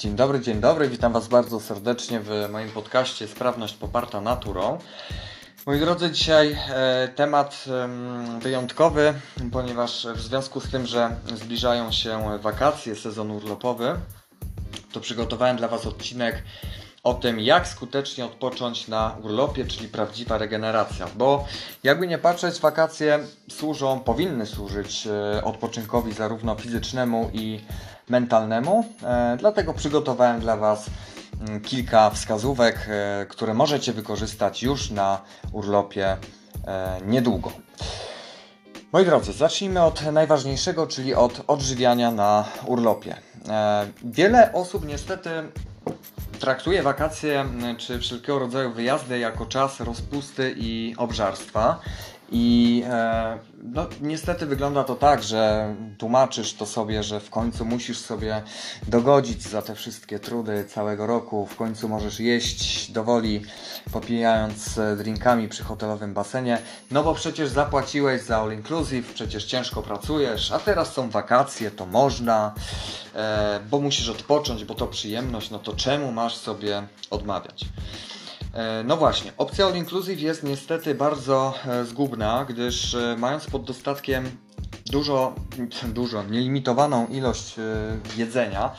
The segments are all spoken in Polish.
Dzień dobry, dzień dobry. Witam Was bardzo serdecznie w moim podcaście Sprawność poparta naturą. Moi drodzy, dzisiaj e, temat wyjątkowy, ponieważ w związku z tym, że zbliżają się wakacje, sezon urlopowy, to przygotowałem dla Was odcinek o tym, jak skutecznie odpocząć na urlopie, czyli prawdziwa regeneracja. Bo jakby nie patrzeć, wakacje służą, powinny służyć e, odpoczynkowi zarówno fizycznemu i mentalnemu. E, dlatego przygotowałem dla Was mm, kilka wskazówek, e, które możecie wykorzystać już na urlopie niedługo. Moi drodzy, zacznijmy od najważniejszego, czyli od odżywiania na urlopie. Wiele osób niestety traktuje wakacje czy wszelkiego rodzaju wyjazdy jako czas rozpusty i obżarstwa. I e, no, niestety wygląda to tak, że tłumaczysz to sobie, że w końcu musisz sobie dogodzić za te wszystkie trudy całego roku. W końcu możesz jeść do woli, popijając drinkami przy hotelowym basenie. No bo przecież zapłaciłeś za all inclusive, przecież ciężko pracujesz, a teraz są wakacje, to można, e, bo musisz odpocząć, bo to przyjemność. No to czemu masz sobie odmawiać? E, no właśnie, opcja All Inclusive jest niestety bardzo e, zgubna, gdyż e, mając pod dostatkiem dużo, dużo, nielimitowaną ilość jedzenia,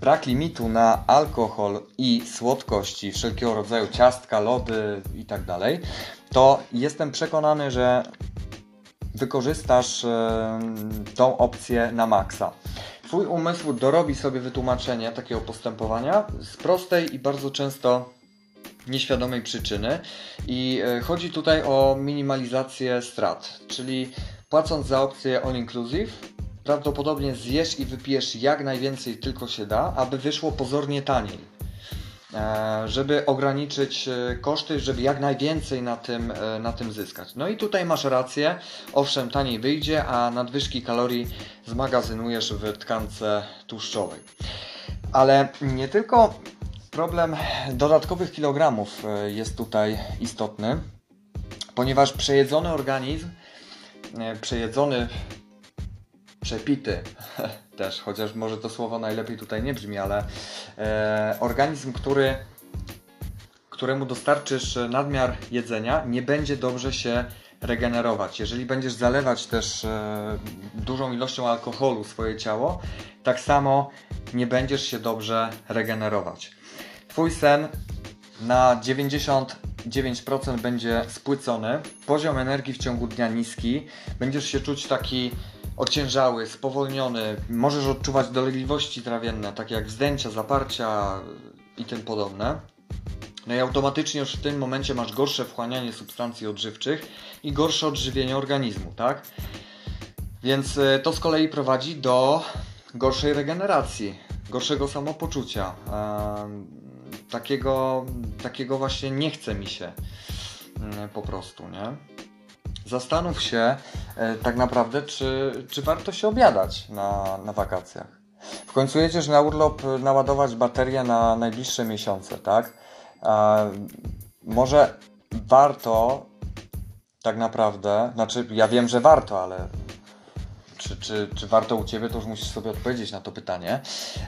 brak limitu na alkohol i słodkości, wszelkiego rodzaju ciastka, lody itd., tak to jestem przekonany, że wykorzystasz tą opcję na maksa. Twój umysł dorobi sobie wytłumaczenie takiego postępowania z prostej i bardzo często nieświadomej przyczyny i e, chodzi tutaj o minimalizację strat, czyli płacąc za opcję all inclusive prawdopodobnie zjesz i wypijesz jak najwięcej tylko się da, aby wyszło pozornie taniej. E, żeby ograniczyć e, koszty, żeby jak najwięcej na tym, na tym zyskać. No i tutaj masz rację, owszem, taniej wyjdzie, a nadwyżki kalorii zmagazynujesz w tkance tłuszczowej. Ale nie tylko Problem dodatkowych kilogramów e, jest tutaj istotny, ponieważ przejedzony organizm, e, przejedzony, przepity też, chociaż może to słowo najlepiej tutaj nie brzmi, ale e, organizm, który, któremu dostarczysz nadmiar jedzenia, nie będzie dobrze się regenerować. Jeżeli będziesz zalewać też e, dużą ilością alkoholu swoje ciało, tak samo nie będziesz się dobrze regenerować. Twój sen na 99% będzie spłycony, poziom energii w ciągu dnia niski, będziesz się czuć taki ociężały, spowolniony, możesz odczuwać dolegliwości trawienne, takie jak wzdęcia, zaparcia i tym podobne. No i automatycznie już w tym momencie masz gorsze wchłanianie substancji odżywczych i gorsze odżywienie organizmu, tak? Więc e, to z kolei prowadzi do gorszej regeneracji, gorszego samopoczucia takiego, takiego właśnie nie chce mi się mm, po prostu, nie? Zastanów się e, tak naprawdę, czy, czy warto się obiadać na, na wakacjach. W końcu jedziesz na urlop naładować baterię na najbliższe miesiące, tak? Może warto tak naprawdę, znaczy ja wiem, że warto, ale czy, czy, czy warto u Ciebie, to już musisz sobie odpowiedzieć na to pytanie.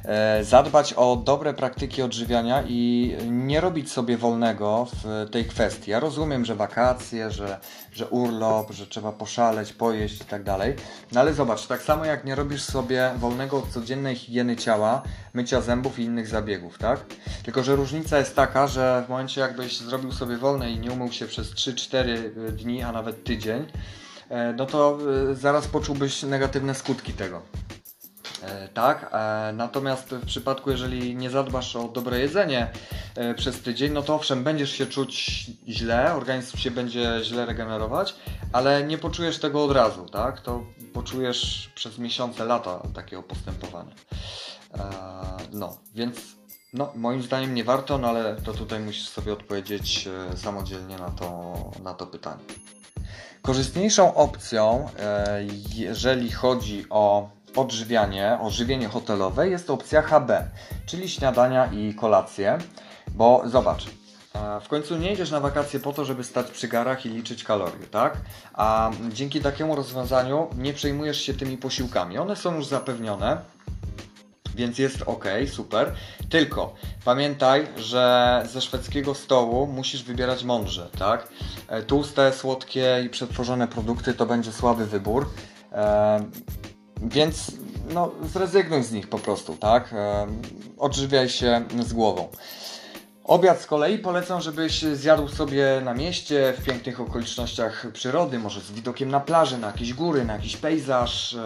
E, zadbać o dobre praktyki odżywiania i nie robić sobie wolnego w tej kwestii. Ja rozumiem, że wakacje, że, że urlop, że trzeba poszaleć, pojeść i tak dalej. No ale zobacz, tak samo jak nie robisz sobie wolnego od codziennej higieny ciała, mycia zębów i innych zabiegów, tak? Tylko, że różnica jest taka, że w momencie jakbyś zrobił sobie wolne i nie umył się przez 3-4 dni, a nawet tydzień, E, no to e, zaraz poczułbyś negatywne skutki tego. E, tak, natomiast w przypadku, jeżeli nie zadbasz o dobre jedzenie przez tydzień, no to owszem, będziesz się czuć źle, organizm się będzie źle regenerować, ale nie poczujesz tego od razu, tak? To poczujesz przez miesiące, lata takiego postępowania. No, więc no, moim zdaniem nie warto, no ale to tutaj musisz sobie odpowiedzieć samodzielnie na to, na to pytanie. Korzystniejszą opcją, e, jeżeli chodzi o odżywianie, o żywienie hotelowe, jest opcja HB, czyli śniadania i kolacje. Bo zobacz, e, w końcu nie idziesz na wakacje po to, żeby stać przy garach i liczyć kalorie, tak? A dzięki takiemu rozwiązaniu nie przejmujesz się tymi posiłkami. One są już zapewnione więc jest ok, super. Tylko pamiętaj, że ze szwedzkiego stołu musisz wybierać mądrze, tak? E, tłuste, słodkie i przetworzone produkty to będzie słaby wybór. E, więc no, zrezygnuj z nich po prostu, tak? E, odżywiaj się z głową. Obiad z kolei polecam, żebyś zjadł sobie na mieście, w pięknych okolicznościach przyrody, może z widokiem na plażę, na jakieś góry, na jakiś pejzaż,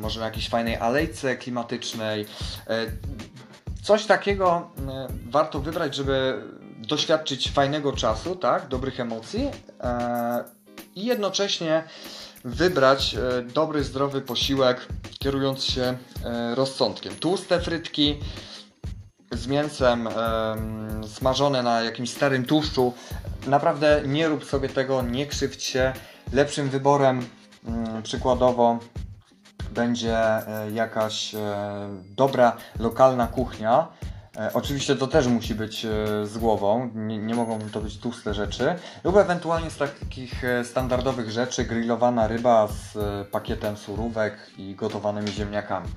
może na jakiejś fajnej alejce klimatycznej. E, coś takiego e, warto wybrać, żeby doświadczyć fajnego czasu, tak, dobrych emocji e, i jednocześnie wybrać dobry, zdrowy posiłek, kierując się rozsądkiem. Tłuste frytki, z mięsem smażone na jakimś starym tłuszczu. Naprawdę nie rób sobie tego, nie krzywdź się. Lepszym wyborem mm, przykładowo będzie e, jakaś e, dobra lokalna kuchnia, oczywiście to też musi być e, z głową, nie, nie, mogą to być tłuste rzeczy. Lub ewentualnie z takich e, standardowych rzeczy grillowana ryba z pakietem surówek i gotowanymi ziemniakami.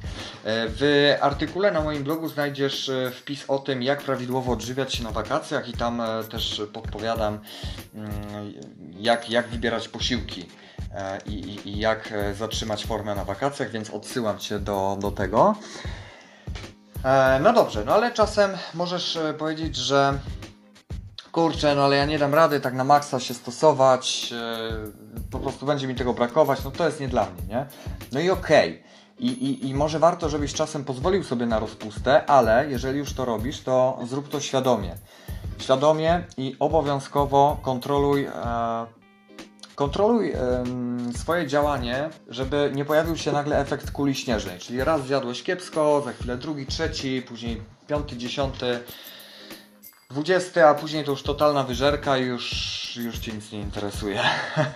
W artykule na moim blogu znajdziesz wpis o tym, jak prawidłowo odżywiać się na wakacjach i tam też podpowiadam, mm, jak, jak wybierać posiłki. I, i, i jak zatrzymać formę na wakacjach, więc odsyłam Cię do, do tego. E, no dobrze, no ale czasem możesz e, powiedzieć, że kurczę, no ale ja nie dam rady tak na maksa się stosować, e, po prostu będzie mi tego brakować, no to jest nie dla mnie, nie? No i okej. Okay. I, i, I może warto, żebyś czasem pozwolił sobie na rozpustę, ale jeżeli już to robisz, to zrób to świadomie. Świadomie i obowiązkowo kontroluj e, Kontroluj swoje działanie, żeby nie pojawił się nagle efekt kuli śnieżnej, czyli raz zjadłeś kiepsko, za chwilę drugi, trzeci, później piąty, dziesiąty, dwudziesty, a później to już totalna wyżerka i już, już Cię nic nie interesuje.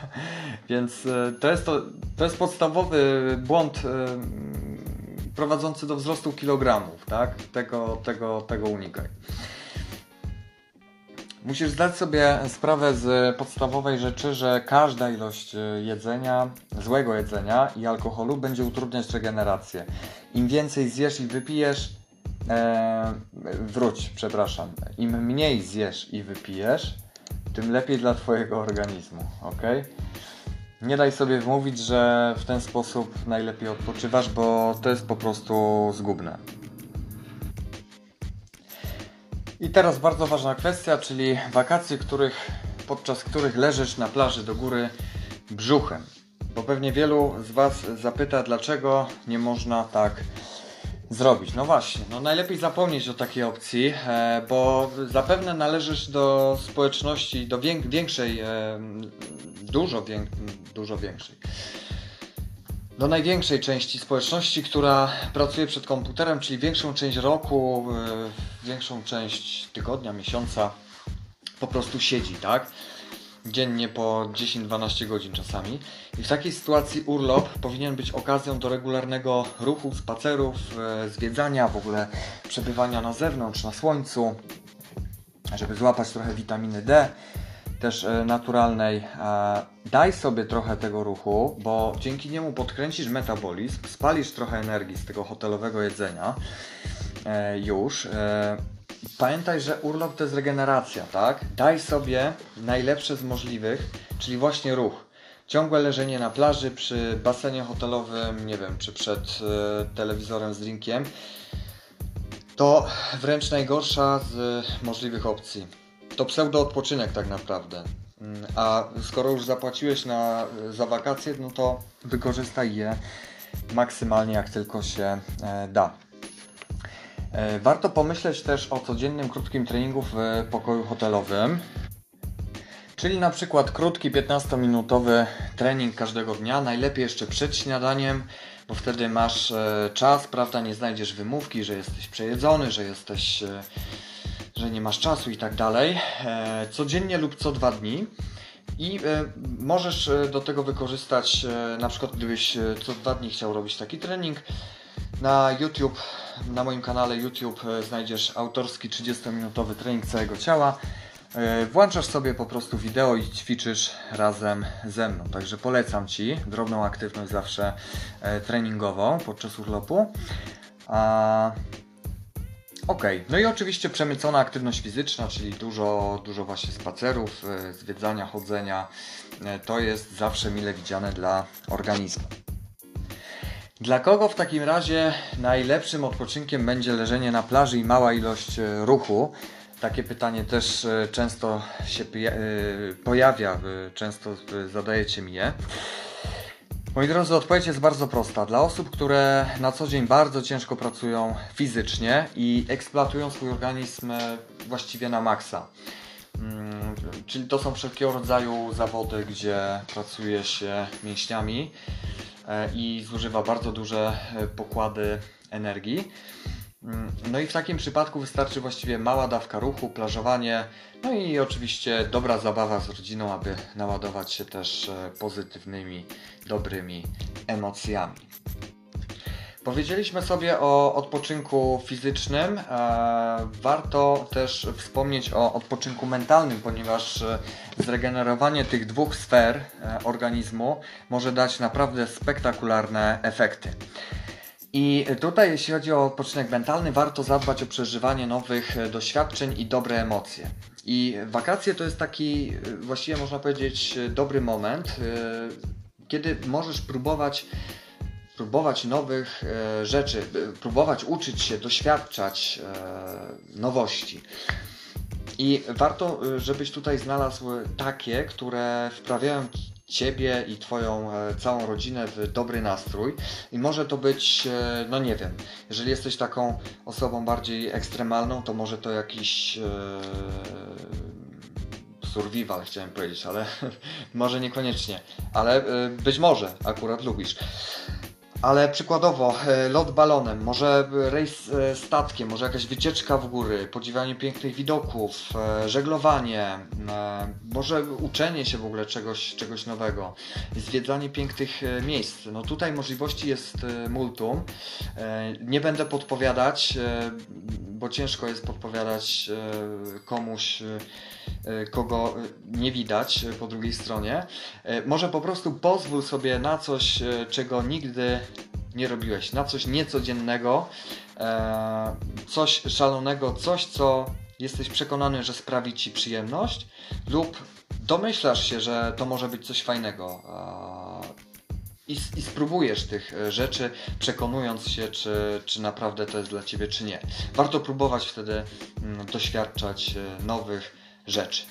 Więc e, to jest, to, to jest podstawowy błąd prowadzący do wzrostu kilogramów, tak? Tego, tego, tego unikaj. Musisz zdać sobie sprawę z podstawowej rzeczy, że każda ilość e, jedzenia, złego jedzenia i alkoholu będzie utrudniać regenerację. Im więcej zjesz i wypijesz, e, wróć, przepraszam, im mniej zjesz i wypijesz, tym lepiej dla Twojego organizmu, ok? Nie daj sobie wmówić, że w ten sposób najlepiej odpoczywasz, bo to jest po prostu zgubne. I teraz bardzo ważna kwestia, czyli wakacje, których, podczas których leżysz na plaży do góry brzuchem. Bo pewnie wielu z Was zapyta, dlaczego nie można tak zrobić. No właśnie, no najlepiej zapomnieć o takiej opcji, e, bo zapewne należysz do społeczności, do większej, dużo, dużo większej do największej części społeczności, która pracuje przed komputerem, czyli większą część roku, e, większą część tygodnia, miesiąca po prostu siedzi, tak? Dziennie po 10-12 godzin czasami. I w takiej sytuacji urlop powinien być okazją do regularnego ruchu, spacerów, e, zwiedzania, w ogóle przebywania na zewnątrz, na słońcu, żeby złapać trochę witaminy D też e, naturalnej, daj sobie trochę tego ruchu, bo dzięki niemu podkręcisz metabolizm, spalisz trochę energii z tego hotelowego jedzenia e, już. E, pamiętaj, że urlop to jest regeneracja, tak? Daj sobie najlepsze z możliwych, czyli właśnie ruch. Ciągłe leżenie na plaży przy basenie hotelowym, nie wiem, czy przed telewizorem z drinkiem, to wręcz najgorsza z możliwych opcji to pseudo odpoczynek tak naprawdę. Mm, a skoro już zapłaciłeś na, za wakacje, no to wykorzystaj je maksymalnie jak tylko się e, da. E, warto pomyśleć też o codziennym krótkim treningu w pokoju hotelowym. Czyli na przykład krótki 15-minutowy trening każdego dnia, najlepiej jeszcze przed śniadaniem, bo wtedy masz e, czas, prawda, nie znajdziesz wymówki, że jesteś przejedzony, że jesteś że nie masz czasu i tak dalej, e, codziennie lub co dwa dni. I e, możesz e, do tego wykorzystać, na przykład gdybyś co dwa dni chciał robić taki trening, na YouTube, na moim kanale YouTube znajdziesz autorski 30-minutowy trening całego ciała. Włączasz sobie po prostu wideo i ćwiczysz razem ze mną. Także polecam Ci drobną aktywność zawsze treningową podczas urlopu. A... Ok, no i oczywiście przemycona aktywność fizyczna, czyli dużo, dużo właśnie spacerów, e, zwiedzania, chodzenia, e, to jest zawsze mile widziane dla organizmu. Dla kogo w takim razie najlepszym odpoczynkiem będzie leżenie na plaży i mała ilość e, ruchu? Takie pytanie też często się pojawia, często zadajecie mi je. Moi drodzy, odpowiedź jest bardzo prosta. Dla osób, które na co dzień bardzo ciężko pracują fizycznie i eksploatują swój organizm e, właściwie na maksa. Mm, czyli to są wszelkiego rodzaju zawody, gdzie pracuje się mięśniami e, i zużywa bardzo duże e, pokłady energii. Mm, no i w takim przypadku wystarczy właściwie mała dawka ruchu, plażowanie, no i oczywiście dobra zabawa z rodziną, aby naładować się też e, pozytywnymi, dobrymi emocjami. Powiedzieliśmy sobie o odpoczynku fizycznym. E, warto też wspomnieć o odpoczynku mentalnym, ponieważ e, zregenerowanie tych dwóch sfer organizmu może dać naprawdę spektakularne efekty. I tutaj, jeśli chodzi o odpoczynek mentalny, warto zadbać o przeżywanie nowych e, doświadczeń i dobre emocje. I wakacje to jest taki, e, właściwie można powiedzieć, e, dobry moment, kiedy możesz próbować próbować nowych rzeczy, próbować uczyć się, doświadczać nowości. I warto, żebyś tutaj znalazł takie, które wprawiają Ciebie i Twoją e, całą rodzinę w dobry nastrój. I może to być, e, no nie wiem, jeżeli jesteś taką osobą bardziej ekstremalną, to może to jakiś e, survival chciałem powiedzieć, ale może niekoniecznie. Ale być może akurat lubisz. Ale przykładowo e, lot balonem, może rejs e, statkiem, może jakaś wycieczka w góry, podziwianie pięknych widoków, e, żeglowanie, może uczenie się w ogóle czegoś, czegoś nowego, zwiedzanie pięknych miejsc. No tutaj możliwości jest multum. Nie będę podpowiadać, bo ciężko jest podpowiadać komuś, kogo nie widać po drugiej stronie. Może po prostu pozwól sobie na coś, czego nigdy nie robiłeś, na coś niecodziennego, e, coś szalonego, coś, co jesteś przekonany, że sprawi ci przyjemność, lub domyślasz się, że to może być coś fajnego. E, i, I, spróbujesz tych e, rzeczy, przekonując się, czy, czy naprawdę to jest dla ciebie, czy nie. Warto próbować wtedy mm, doświadczać e, nowych rzeczy.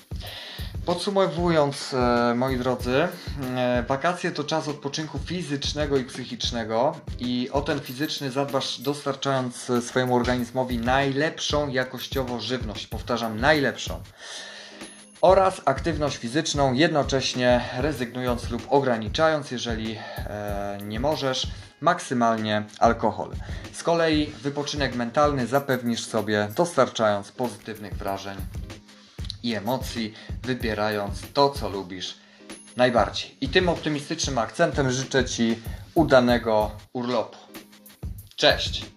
Podsumowując, e, moi drodzy, e, wakacje to czas odpoczynku fizycznego i psychicznego i o ten fizyczny zadbasz dostarczając swojemu organizmowi najlepszą jakościowo żywność, powtarzam, najlepszą oraz aktywność fizyczną, jednocześnie rezygnując lub ograniczając, jeżeli e, nie możesz, maksymalnie alkohol. Z kolei wypoczynek mentalny zapewnisz sobie dostarczając pozytywnych wrażeń i emocji, wybierając to, co lubisz najbardziej. I tym optymistycznym akcentem życzę Ci udanego urlopu. Cześć!